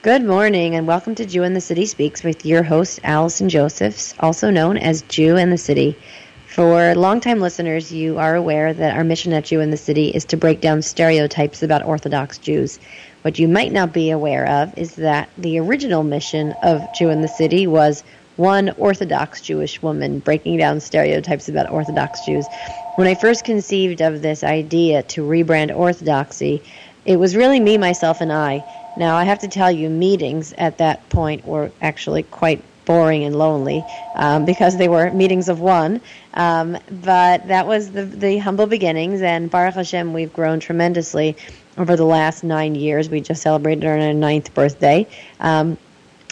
Good morning, and welcome to Jew in the City Speaks with your host, Allison Josephs, also known as Jew in the City. For longtime listeners, you are aware that our mission at Jew in the City is to break down stereotypes about Orthodox Jews. What you might not be aware of is that the original mission of Jew in the City was one Orthodox Jewish woman breaking down stereotypes about Orthodox Jews. When I first conceived of this idea to rebrand Orthodoxy, it was really me, myself, and I. Now, I have to tell you, meetings at that point were actually quite boring and lonely um, because they were meetings of one. Um, but that was the, the humble beginnings, and Baruch Hashem, we've grown tremendously over the last nine years. We just celebrated our ninth birthday. Um,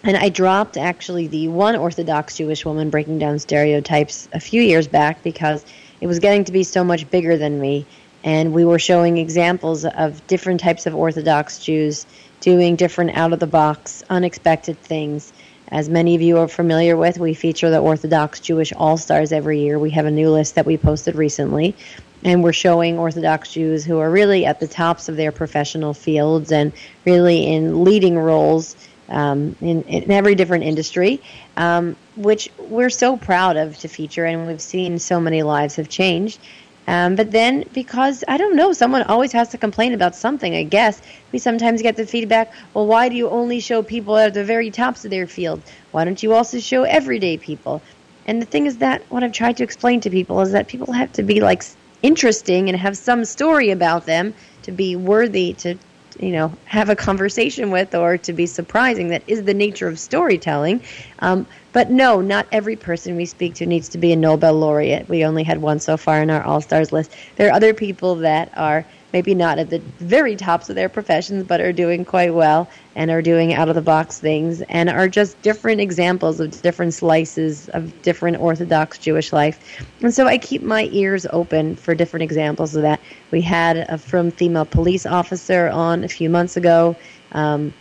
and I dropped actually the one Orthodox Jewish woman breaking down stereotypes a few years back because it was getting to be so much bigger than me. And we were showing examples of different types of Orthodox Jews doing different out of the box, unexpected things as many of you are familiar with, we feature the Orthodox Jewish All Stars every year. We have a new list that we posted recently, and we're showing Orthodox Jews who are really at the tops of their professional fields and really in leading roles um, in, in, every different industry, um, which we're so proud of to feature, and we've seen so many lives have changed. Um, but then, because I don't know, someone always has to complain about something, I guess. We sometimes get the feedback, well, why do you only show people at the very tops of their field? Why don't you also show everyday people? And the thing is that what I've tried to explain to people is that people have to be like interesting and have some story about them to be worthy to you know have a conversation with or to be surprising that is the nature of storytelling um, but no not every person we speak to needs to be a nobel laureate we only had one so far in our all stars list there are other people that are maybe not at the very tops of their professions, but are doing quite well and are doing out of the box things and are just different examples of different slices of different Orthodox Jewish life. And so I keep my ears open for different examples of that. We had a from female police officer on a few months ago. Um,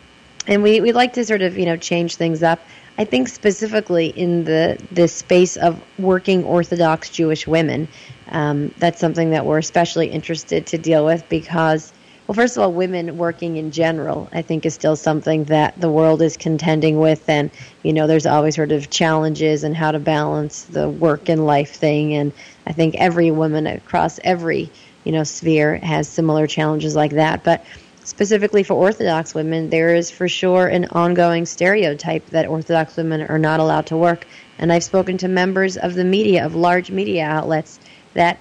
and we, we like to sort of, you know, change things up. I think specifically in the the space of working Orthodox Jewish women, um, that's something that we're especially interested to deal with because, well, first of all, women working in general, I think, is still something that the world is contending with, and you know, there's always sort of challenges and how to balance the work and life thing, and I think every woman across every you know sphere has similar challenges like that, but specifically for Orthodox women, there is for sure an ongoing stereotype that Orthodox women are not allowed to work. And I've spoken to members of the media, of large media outlets, that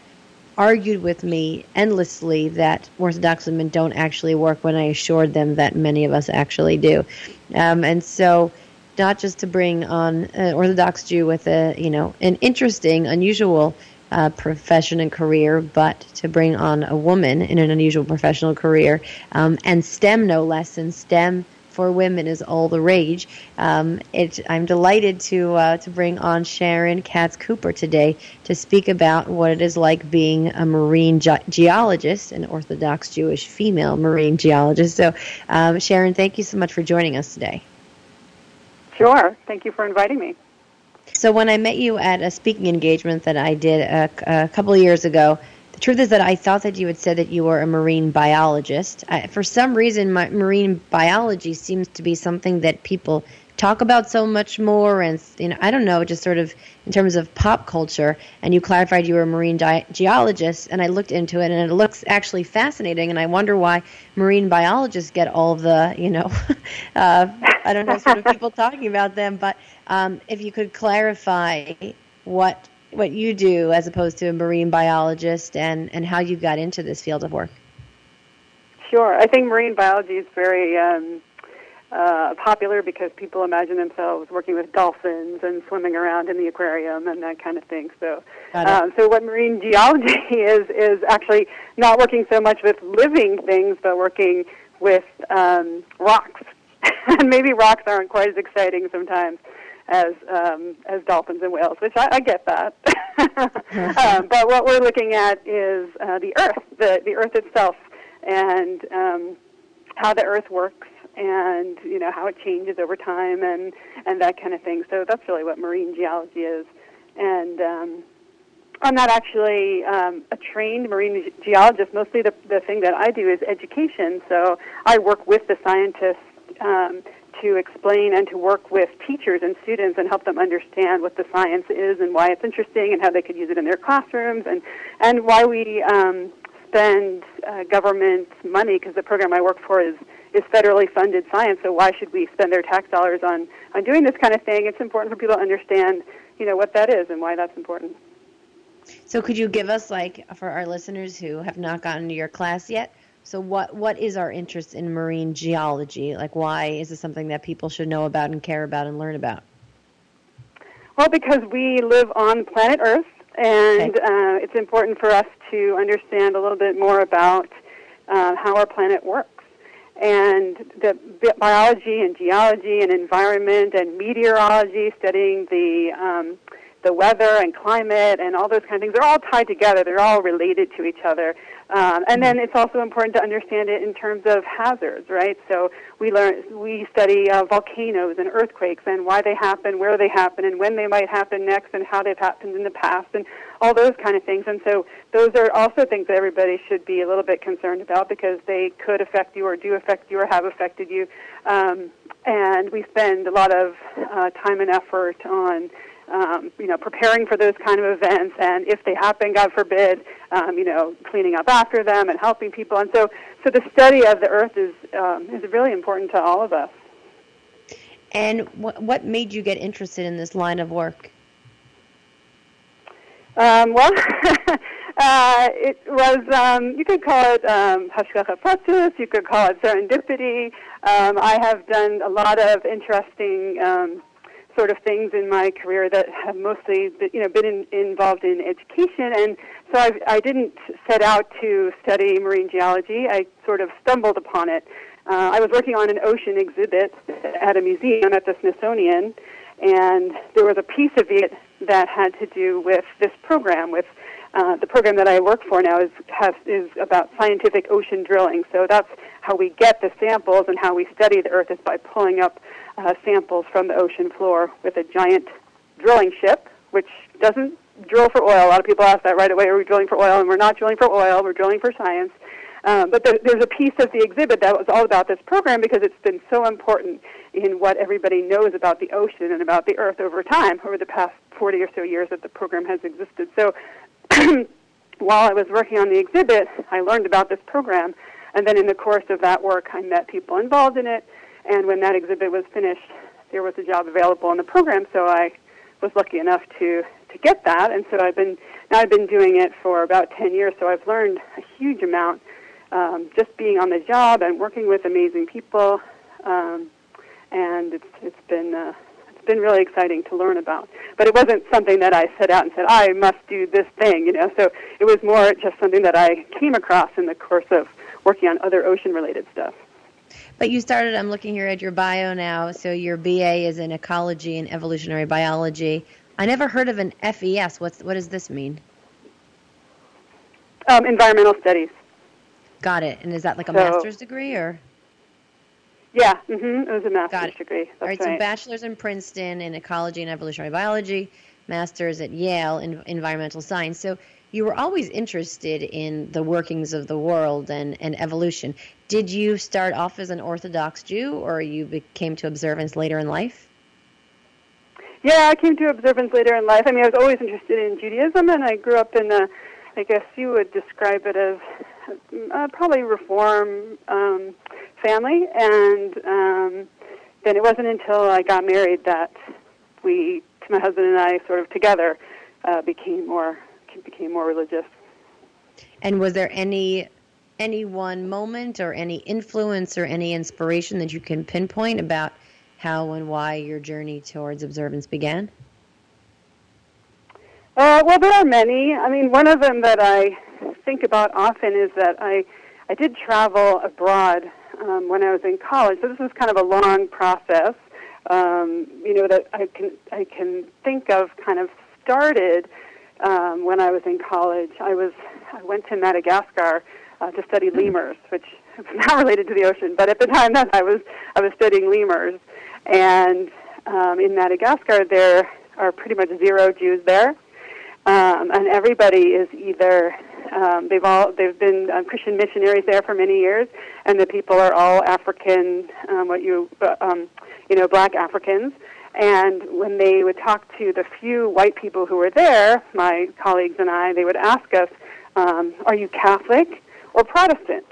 argued with me endlessly that Orthodox women don't actually work when I assured them that many of us actually do. Um, and so, not just to bring on an Orthodox Jew with a, you know, an interesting, unusual uh, profession and career, but to bring on a woman in an unusual professional career, um, and STEM no less, and STEM for women is all the rage. Um, it, I'm delighted to uh, to bring on Sharon Katz Cooper today to speak about what it is like being a marine ge- geologist, an Orthodox Jewish female marine geologist. So, um, Sharon, thank you so much for joining us today. Sure. Thank you for inviting me. So when I met you at a speaking engagement that I did a, a couple of years ago, the truth is that I thought that you had said that you were a marine biologist. I, for some reason, marine biology seems to be something that people talk about so much more and you know i don't know just sort of in terms of pop culture. And you clarified you were a marine di- geologist and i looked into it and it looks actually fascinating and i wonder why marine biologists get all the you know uh, i don't know sort of people talking about them. But um, if you could clarify what what you do as opposed to a marine biologist and and how you got into this field of work. Sure. I think marine biology is very um, uh, popular because people imagine themselves working with dolphins and swimming around in the aquarium and that kind of thing. So, um, so what marine geology is is actually not working so much with living things, but working with um, rocks. and maybe rocks aren't quite as exciting sometimes as um, as dolphins and whales, which I, I get that. um, but what we're looking at is uh, the Earth, the the Earth itself, and um, how the Earth works and you know how it changes over time and and that kind of thing. So that's really what marine geology is, and um, I'm not actually um, a trained marine geologist. Mostly the the thing that I do is education. So I work with the scientists um, to explain and to work with teachers and students and help them understand what the science is and why it's interesting and how they could use it in their classrooms and and why we um, spend uh, government money because the program I work for is is federally funded science. So why should we spend their tax dollars on on doing this kind of thing? It's important for people to understand, you know, what that is and why that's important. So could you give us like for our listeners who have not gotten to your class yet? So what what is our interest in marine geology? Like why is this something that people should know about and care about and learn about? Well, because we live on planet Earth and okay. uh, it's important for us to understand a little bit more about uh, how our planet works. And the biology and geology and environment and meteorology, studying the um, the weather and climate and all those kind of things, they're all tied together. They're all related to each other. Um, and then it's also important to understand it in terms of hazards, right? So we learn, we study uh, volcanoes and earthquakes and why they happen, where they happen, and when they might happen next, and how they've happened in the past, and all those kind of things. And so those are also things that everybody should be a little bit concerned about because they could affect you, or do affect you, or have affected you. Um, and we spend a lot of uh, time and effort on um, you know, preparing for those kind of events, and if they happen, God forbid, um, you know, cleaning up after them and helping people. And so, so the study of the earth is um, is really important to all of us. And what what made you get interested in this line of work? Um, well, uh, it was um, you could call it um, hashgacha pratis, you could call it serendipity. Um, I have done a lot of interesting um, sort of things in my career that have mostly you know been in, involved in education. And so I've, I didn't set out to study marine geology. I sort of stumbled upon it. Uh, I was working on an ocean exhibit at a museum at the Smithsonian and there was a piece of it that had to do with this program with uh, the program that I work for now is has is about scientific ocean drilling. So that's how we get the samples and how we study the Earth is by pulling up uh, samples from the ocean floor with a giant drilling ship, which doesn't drill for oil. A lot of people ask that right away. Are we drilling for oil? And we're not drilling for oil. We're drilling for science. Um, but there, there's a piece of the exhibit that was all about this program because it's been so important in what everybody knows about the ocean and about the Earth over time, over the past 40 or so years that the program has existed. So while I was working on the exhibit, I learned about this program. And then in the course of that work, I met people involved in it. And when that exhibit was finished, there was a job available in the program. So I was lucky enough to, to get that. And so I've been, now I've been doing it for about 10 years. So I've learned a huge amount um, just being on the job and working with amazing people. Um, and it's, it's been, uh, it's been really exciting to learn about. But it wasn't something that I set out and said, I must do this thing, you know. So it was more just something that I came across in the course of working on other ocean related stuff. But you started, I'm looking here at your bio now, so your BA is in ecology and evolutionary biology. I never heard of an FES. What's, what does this mean? Um, environmental studies. Got it. And is that like a so, master's degree or? Yeah, mm-hmm. it was a master's degree. That's All right, right, so bachelor's in Princeton in ecology and evolutionary biology, master's at Yale in environmental science. So you were always interested in the workings of the world and, and evolution. Did you start off as an Orthodox Jew or you became to observance later in life? Yeah, I came to observance later in life. I mean, I was always interested in Judaism, and I grew up in a, I guess you would describe it as uh, probably Reform um, family, and um, then it wasn't until I got married that we, my husband and I, sort of together, uh, became more became more religious. And was there any any one moment or any influence or any inspiration that you can pinpoint about how and why your journey towards observance began? Uh, well, there are many. I mean, one of them that I think about often is that I I did travel abroad um, when I was in college. So this was kind of a long process. Um, you know that I can I can think of kind of started um, when I was in college. I was I went to Madagascar uh, to study lemurs, which is not related to the ocean, but at the time that I was I was studying lemurs, and um, in Madagascar there are pretty much zero Jews there, um, and everybody is either um, they've all they've been um, Christian missionaries there for many years, and the people are all African, um, what you uh, um, you know, black Africans. And when they would talk to the few white people who were there, my colleagues and I, they would ask us, um, "Are you Catholic or Protestant?"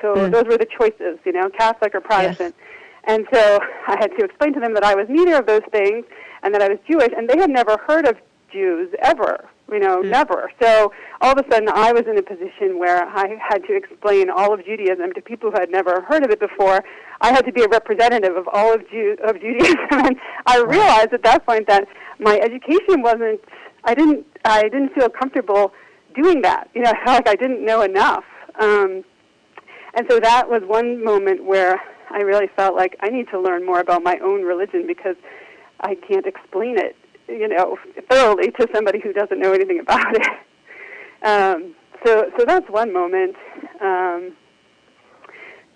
So mm. those were the choices, you know, Catholic or Protestant. Yes. And so I had to explain to them that I was neither of those things and that I was Jewish, and they had never heard of Jews ever, you know, mm. never. So all of a sudden I was in a position where I had to explain all of Judaism to people who had never heard of it before. I had to be a representative of all of, Jew- of Judaism, and I realized at that point that my education wasn't. I didn't. I didn't feel comfortable doing that. You know, I felt like I didn't know enough. Um, and so that was one moment where I really felt like I need to learn more about my own religion because I can't explain it, you know, thoroughly to somebody who doesn't know anything about it. Um, so, so that's one moment. Um,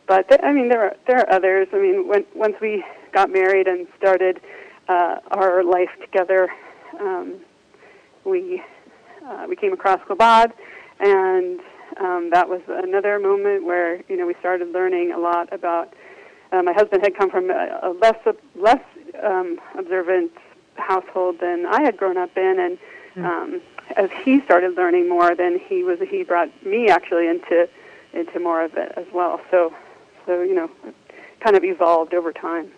but th- I mean, there are there are others. I mean, when, once we got married and started uh, our life together, um, we uh, we came across Chabad, and um, that was another moment where you know we started learning a lot about. Uh, my husband had come from a, a less less um, observant household than I had grown up in, and hmm. um, as he started learning more, then he was he brought me actually into into more of it as well. So so you know, kind of evolved over time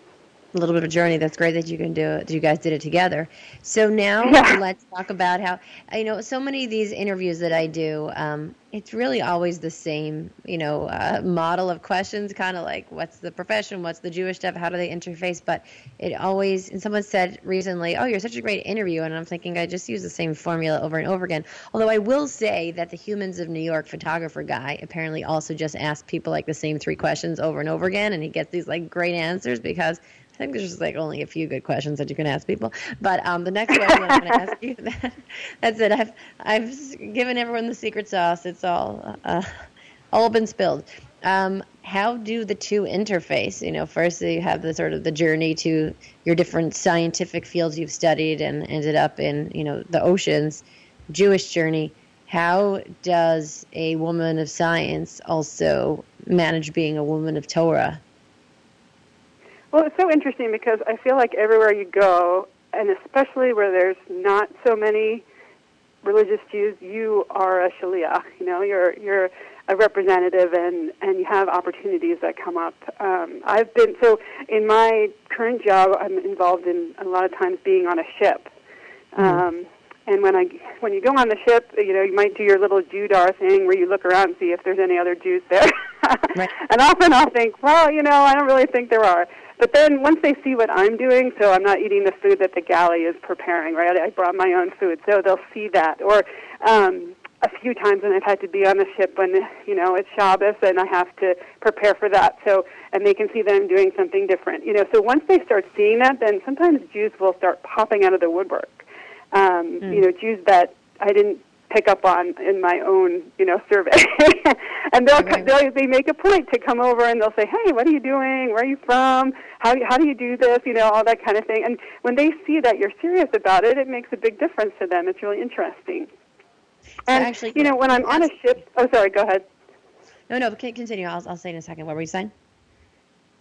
a little bit of a journey. That's great that you can do it. You guys did it together. So now yeah. let's talk about how you know so many of these interviews that I do. Um, it's really always the same, you know, uh, model of questions. Kind of like, what's the profession? What's the Jewish stuff? How do they interface? But it always. And someone said recently, "Oh, you're such a great interview," and I'm thinking I just use the same formula over and over again. Although I will say that the Humans of New York photographer guy apparently also just asks people like the same three questions over and over again, and he gets these like great answers because I think there's just like only a few good questions that you can ask people. But um, the next question I'm going to ask you, that, that's it. I've I've given everyone the secret sauce. It's all uh, all been spilled. Um, how do the two interface? You know, first you have the sort of the journey to your different scientific fields you've studied and ended up in, you know, the oceans, Jewish journey. How does a woman of science also manage being a woman of Torah? Well, it's so interesting because I feel like everywhere you go, and especially where there's not so many religious Jews, you are a shaliach. You know, you're you're a representative, and and you have opportunities that come up. Um, I've been so in my current job, I'm involved in a lot of times being on a ship. Mm-hmm. Um, and when I when you go on the ship, you know, you might do your little Jewdar thing where you look around and see if there's any other Jews there. right. And often I'll think, well, you know, I don't really think there are. But then once they see what I'm doing, so I'm not eating the food that the galley is preparing, right? I brought my own food, so they'll see that. Or um, a few times when I've had to be on the ship when you know it's Shabbos and I have to prepare for that. So and they can see that I'm doing something different. You know, so once they start seeing that, then sometimes Jews will start popping out of the woodwork. Um, mm. You know, Jews that I didn't pick up on in my own, you know, survey. and they'll, okay. they'll they make a point to come over and they'll say, "Hey, what are you doing? Where are you from? How you how do you do this? You know, all that kind of thing." And when they see that you're serious about it, it makes a big difference to them. It's really interesting. And actually, you know, when I'm on a ship, oh, sorry, go ahead. No, no, continue. I'll I'll say in a second. What were you saying?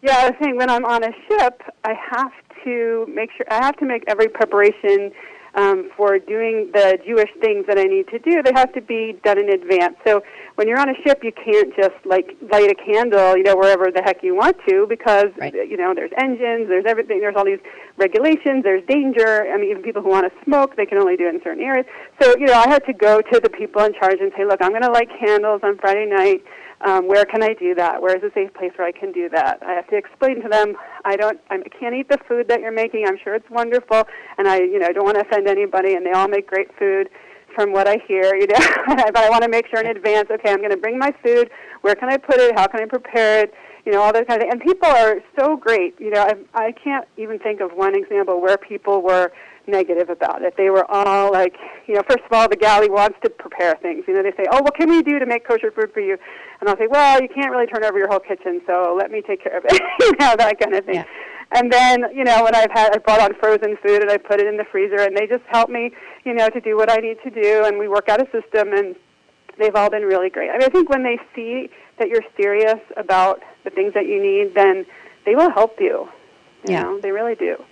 Yeah, I was saying when I'm on a ship, I have to make sure I have to make every preparation um, for doing the Jewish things that I need to do, they have to be done in advance. So when you're on a ship, you can't just like light a candle, you know, wherever the heck you want to, because right. you know there's engines, there's everything, there's all these regulations, there's danger. I mean, even people who want to smoke, they can only do it in certain areas. So you know, I had to go to the people in charge and say, look, I'm going to light candles on Friday night um, where can I do that? Where is a safe place where I can do that? I have to explain to them I don't I can't eat the food that you're making. I'm sure it's wonderful, and I you know don't want to offend anybody. And they all make great food, from what I hear. You know, but I want to make sure in advance. Okay, I'm going to bring my food. Where can I put it? How can I prepare it? You know, all those kind of thing. And people are so great. You know, I, I can't even think of one example where people were negative about it. They were all like, you know, first of all, the galley wants to prepare things. You know, they say, oh, what can we do to make kosher food for you? And I'll say, well, you can't really turn over your whole kitchen, so let me take care of it. you know, that kind of thing. Yeah. And then, you know, when I've had, I brought on frozen food and I put it in the freezer, and they just help me, you know, to do what I need to do, and we work out a system and they've all been really great. I mean, I think when they see that you're serious about the things that you need, then they will help you. You Yeah. know, they really do.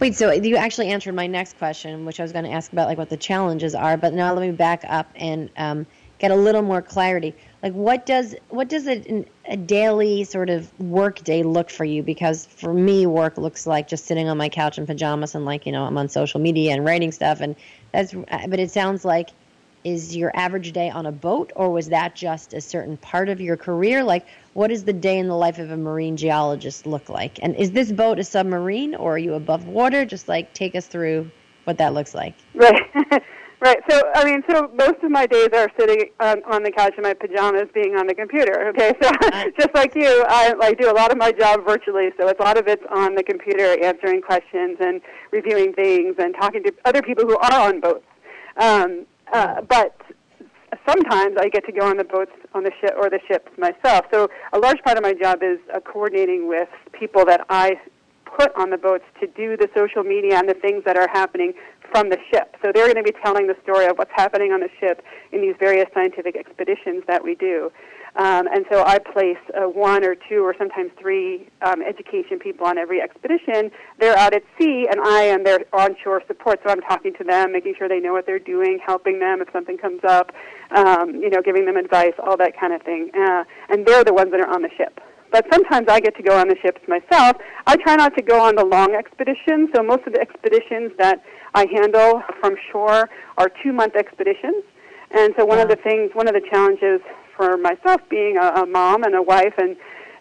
Wait, so you actually answered my next question, which I was going to ask about, like what the challenges are. But now let me back up and um, get a little more clarity. Like, what does what does a, a daily sort of work day look for you? Because for me, work looks like just sitting on my couch in pajamas and like you know I'm on social media and writing stuff, and that's. But it sounds like is your average day on a boat, or was that just a certain part of your career? Like, what does the day in the life of a marine geologist look like? And is this boat a submarine, or are you above water? Just like take us through what that looks like. Right. right. So, I mean, so most of my days are sitting on, on the couch in my pajamas being on the computer, okay? So, just like you, I, I do a lot of my job virtually, so a lot of it's on the computer answering questions and reviewing things and talking to other people who are on boats. Um, uh, but sometimes I get to go on the boats on the ship or the ships myself. So a large part of my job is uh, coordinating with people that I put on the boats to do the social media and the things that are happening from the ship. So they're going to be telling the story of what's happening on the ship in these various scientific expeditions that we do. Um, and so I place uh, one or two or sometimes three um, education people on every expedition. They're out at sea, and I am their onshore support. So I'm talking to them, making sure they know what they're doing, helping them if something comes up, um, you know, giving them advice, all that kind of thing. Uh, and they're the ones that are on the ship. But sometimes I get to go on the ships myself. I try not to go on the long expeditions. So most of the expeditions that I handle from shore are two-month expeditions. And so one of the things, one of the challenges for myself being a, a mom and a wife and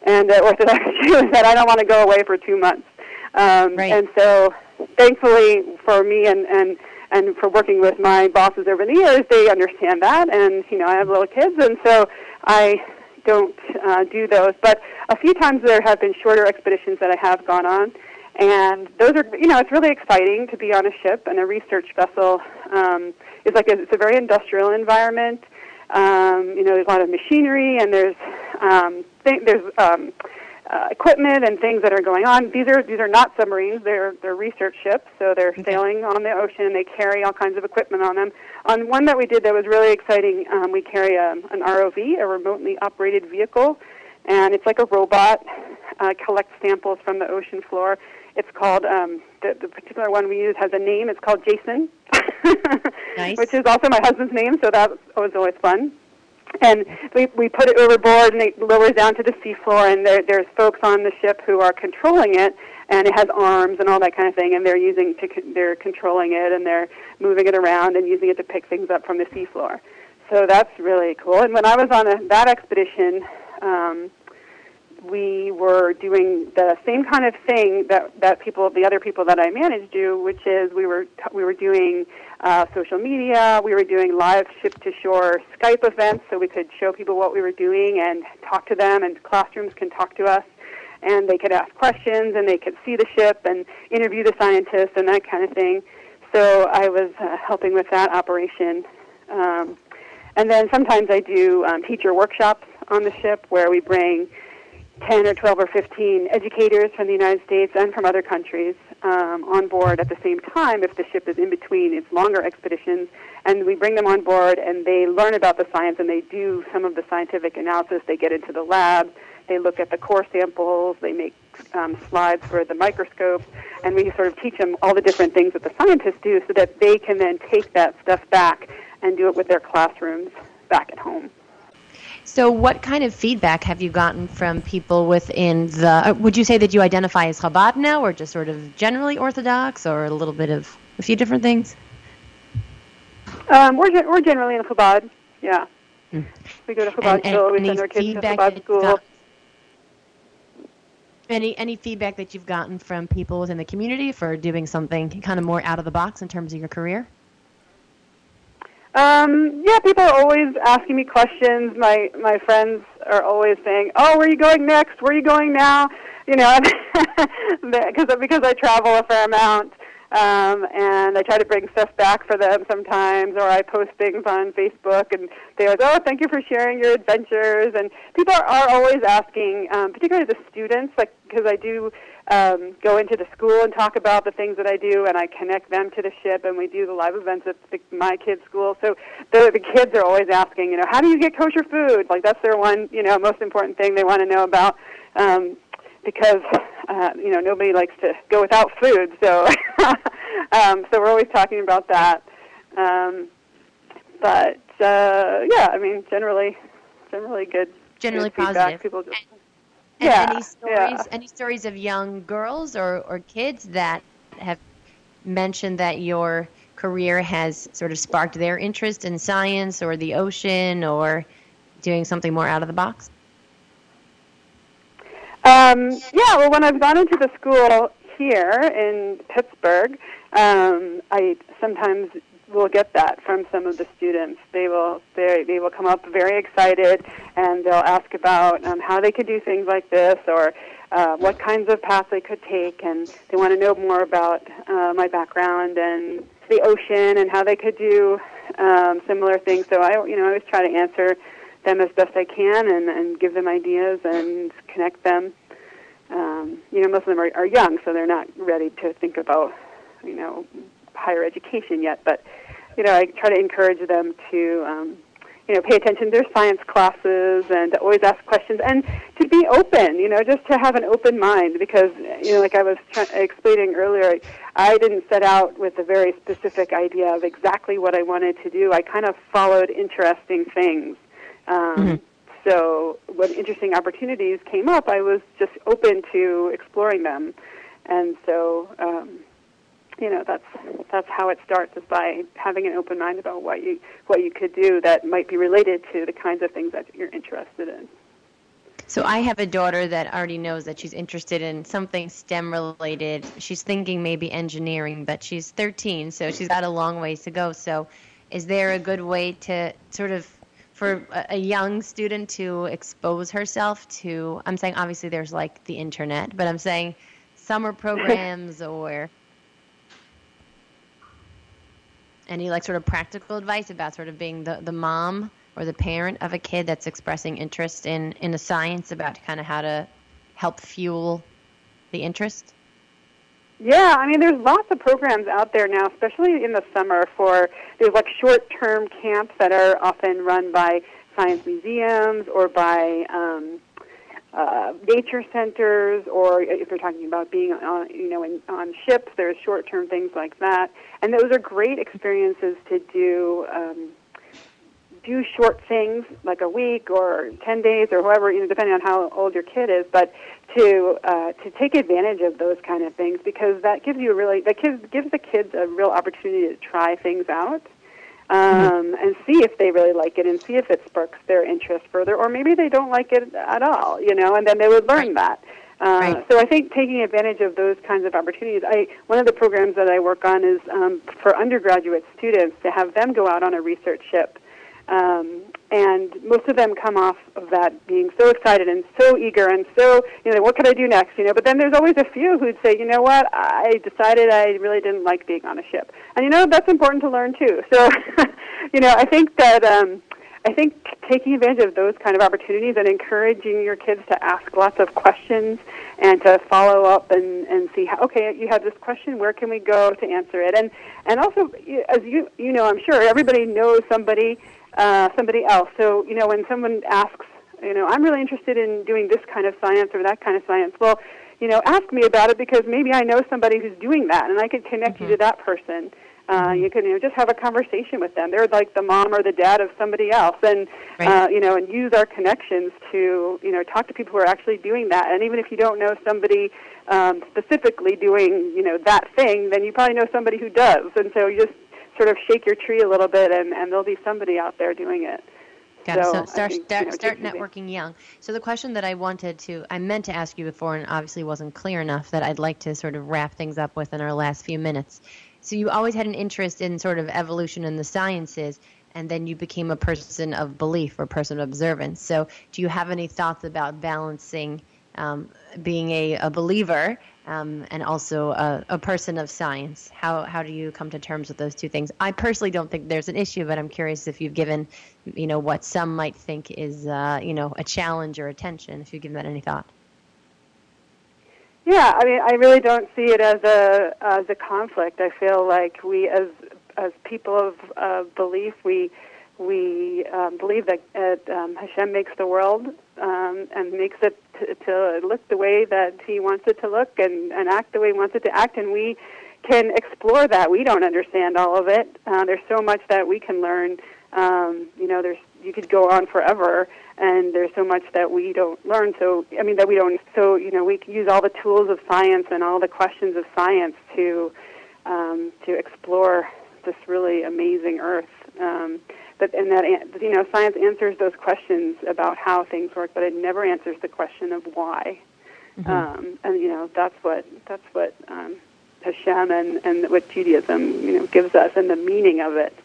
and an Orthodox Jew is that I don't want to go away for two months. Um, Right. And so, thankfully for me and and and for working with my bosses over the years, they understand that. And you know, I have little kids, and so I don't uh, do those. But a few times there have been shorter expeditions that I have gone on. And those are, you know, it's really exciting to be on a ship and a research vessel. Um, is like a, it's a very industrial environment. Um, you know, there's a lot of machinery and there's um, th- there's um, uh, equipment and things that are going on. These are these are not submarines. They're they're research ships, so they're sailing on the ocean. and They carry all kinds of equipment on them. On one that we did that was really exciting, um, we carry a, an ROV, a remotely operated vehicle, and it's like a robot. Uh, collects samples from the ocean floor. It's called um, the, the particular one we use has a name. It's called Jason, Nice. which is also my husband's name. So that was always fun. And we we put it overboard, and it lowers down to the seafloor. And there, there's folks on the ship who are controlling it, and it has arms and all that kind of thing. And they're using to they're controlling it, and they're moving it around and using it to pick things up from the seafloor. So that's really cool. And when I was on a, that expedition, um, we were doing the same kind of thing that that people, the other people that I manage, do, which is we were we were doing uh, social media, we were doing live ship to shore Skype events, so we could show people what we were doing and talk to them, and classrooms can talk to us, and they could ask questions, and they could see the ship and interview the scientists and that kind of thing. So I was uh, helping with that operation. Um, and then sometimes I do um, teacher workshops on the ship where we bring 10 or 12 or 15 educators from the United States and from other countries um, on board at the same time if the ship is in between its longer expeditions. And we bring them on board and they learn about the science and they do some of the scientific analysis. They get into the lab, they look at the core samples, they make um, slides for the microscopes, and we sort of teach them all the different things that the scientists do so that they can then take that stuff back and do it with their classrooms back at home. So, what kind of feedback have you gotten from people within the? uh, Would you say that you identify as Chabad now, or just sort of generally Orthodox, or a little bit of a few different things? Um, we're, we're generally in Chabad, yeah. Hmm. We go to Chabad And- and school, we send our kids to Chabad school. got- Any any feedback that you've gotten from people within the community for doing something kind of more out of the box in terms of your career? Um, yeah, people are always asking me questions. My my friends are always saying, "Oh, where are you going next? Where are you going now?" You know, because because I travel a fair amount. Um, and I try to bring stuff back for them sometimes, or I post things on Facebook, and they go, "Oh, thank you for sharing your adventures." And people are, are always asking, um, particularly the students, like because I do um, go into the school and talk about the things that I do, and I connect them to the ship, and we do the live events at the, my kids' school. So the, the kids are always asking, you know, how do you get kosher food? Like that's their one, you know, most important thing they want to know about, um, because uh, you know nobody likes to go without food. So um, so we're always talking about that. Um, but uh, yeah, I mean, generally, generally good. Generally good positive. People just, And yeah, any stories yeah. any stories of young girls or, or kids that have mentioned that your career has sort of sparked their interest in science or the ocean or doing something more out of the box? Um, yeah, well, when I've gone into the school here in Pittsburgh, um, I sometimes will get that from some of the students. They will they they will come up very excited, and they'll ask about um, how they could do things like this, or uh, what kinds of paths they could take, and they want to know more about uh, my background and the ocean and how they could do um, similar things. So I, you know, I always try to answer them as best I can and, and give them ideas and connect them. Um, you know, most of them are, are young, so they're not ready to think about, you know, higher education yet. But, you know, I try to encourage them to, um, you know, pay attention to their science classes and to always ask questions and to be open, you know, just to have an open mind because, you know, like I was try- explaining earlier, I didn't set out with a very specific idea of exactly what I wanted to do. I kind of followed interesting things. Um, Mhm. So when interesting opportunities came up, I was just open to exploring them, and so um, you know that's that's how it starts is by having an open mind about what you what you could do that might be related to the kinds of things that you're interested in. So I have a daughter that already knows that she's interested in something STEM related. She's thinking maybe engineering, but she's 13, so she's got a long ways to go. So is there a good way to sort of for a a young student to expose herself to I'm saying obviously there's like the internet, but I'm saying summer programs or any like sort of practical advice about sort of being the, the mom or the parent of a kid that's expressing interest in, in a science about kind of how to help fuel the interest? Yeah, I mean, there's lots of programs out there now, especially in the summer. For there's like short-term camps that are often run by science museums or by um, uh, nature centers, or if you're talking about being on, you know, in, on ships, there's short-term things like that, and those are great experiences to do. Um, do short things like a week or 10 days or whoever, you know, depending on how old your kid is, but to uh, to take advantage of those kind of things because that gives you a really that gives gives the kids a real opportunity to try things out um, and see if they really like it and see if it sparks their interest further or maybe they don't like it at all, you know, and then they would learn that. Uh, Right. So I think taking advantage of those kinds of opportunities. I one of the programs that I work on is um, for undergraduate students to have them go out on a research ship um, and most of them come off of that being so excited and so eager and so, you know, what could I do next? You know, but then there's always a few who'd say, you know what, I decided I really didn't like being on a ship. And you know, that's important to learn too. So, you know, I think that, um, I think taking advantage of those kind of opportunities and encouraging your kids to ask lots of questions and to follow up and, and see how, okay, you have this question, where can we go to answer it? And, and also, as you, you know, I'm sure everybody knows somebody uh, somebody else. So, you know, when someone asks, you know, I'm really interested in doing this kind of science or that kind of science, well, you know, ask me about it because maybe I know somebody who's doing that and I could connect you to that person. Uh, you can you know, just have a conversation with them. They're like the mom or the dad of somebody else, and Right. uh, you know, and use our connections to you know talk to people who are actually doing that. And even if you don't know somebody um, specifically doing you know that thing, then you probably know somebody who does. And so you just sort of shake your tree a little bit, and, and there'll be somebody out there doing it. Got it. So, So start think, start you know, start networking young. So the question that I wanted to I meant to ask you before and obviously wasn't clear enough that I'd like to sort of wrap things up with in our last few minutes. So you always had an interest in sort of evolution in the sciences and then you became a person of belief or person of observance. So do you have any thoughts about balancing um, being a, a believer um, and also a, a, person of science. How how do you come to terms with those two things? I personally don't think there's an issue, but I'm curious if you've given, you know, what some might think is, uh, you know, a challenge or a tension. If you've given that any thought. Yeah, I mean, I really don't see it as a as a conflict. I feel like we, as as people of uh, belief, we we um, believe that uh, um, Hashem makes the world um, and makes it to, look the way that He wants it to look and, and act the way He wants it to act, and we can explore that. We don't understand all of it. Uh, there's so much that we can learn. Um, you know, there's you could go on forever, and there's so much that we don't learn. So I mean, that we don't. So you know, we use all the tools of science and all the questions of science to um, to explore this really amazing Earth. Um, but and that you know science answers those questions about how things work, but it never answers the question of why. Mm-hmm. Um, and you know that's what that's what um, Hashem and and what Judaism you know gives us and the meaning of it.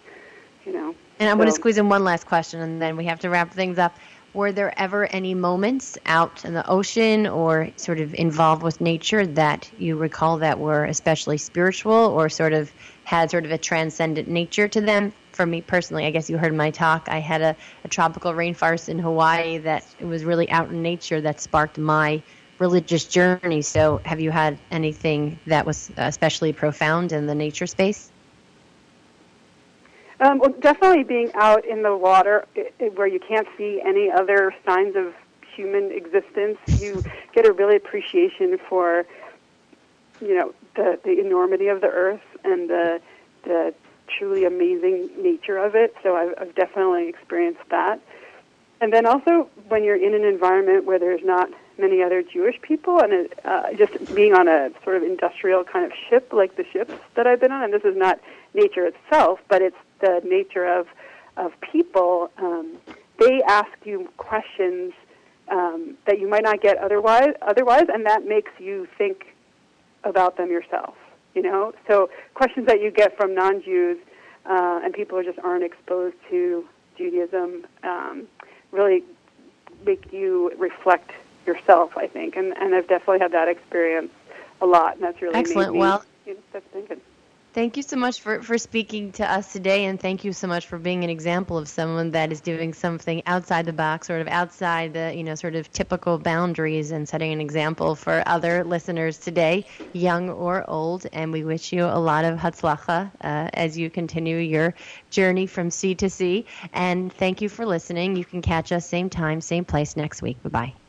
You know. And I'm so. going to squeeze in one last question, and then we have to wrap things up. Were there ever any moments out in the ocean or sort of involved with nature that you recall that were especially spiritual or sort of had sort of a transcendent nature to them for me personally, I guess you heard my talk. I had a, a tropical rainforest in Hawaii that was really out in nature that sparked my religious journey. So, have you had anything that was especially profound in the nature space? Um, well, definitely being out in the water where you can't see any other signs of human existence, you get a really appreciation for, you know, the, the enormity of the earth and the the truly amazing nature of it. So I've, I've definitely experienced that. And then also when you're in an environment where there's not many other Jewish people, and it, uh, just being on a sort of industrial kind of ship like the ships that I've been on, and this is not nature itself, but it's the nature of of people. Um, they ask you questions um, that you might not get otherwise, otherwise, and that makes you think about them yourself you know. So questions that you get from non-Jews uh, and people who just aren't exposed to Judaism um, really make you reflect yourself, I think, and and I've definitely had that experience a lot, and that's really excellent. Me, well, you know, that's thinking. Thank you so much for, for speaking to us today, and thank you so much for being an example of someone that is doing something outside the box, sort of outside the you know sort of typical boundaries, and setting an example for other listeners today, young or old. And we wish you a lot of hatzlacha uh, as you continue your journey from sea to sea. And thank you for listening. You can catch us same time, same place next week. Bye bye.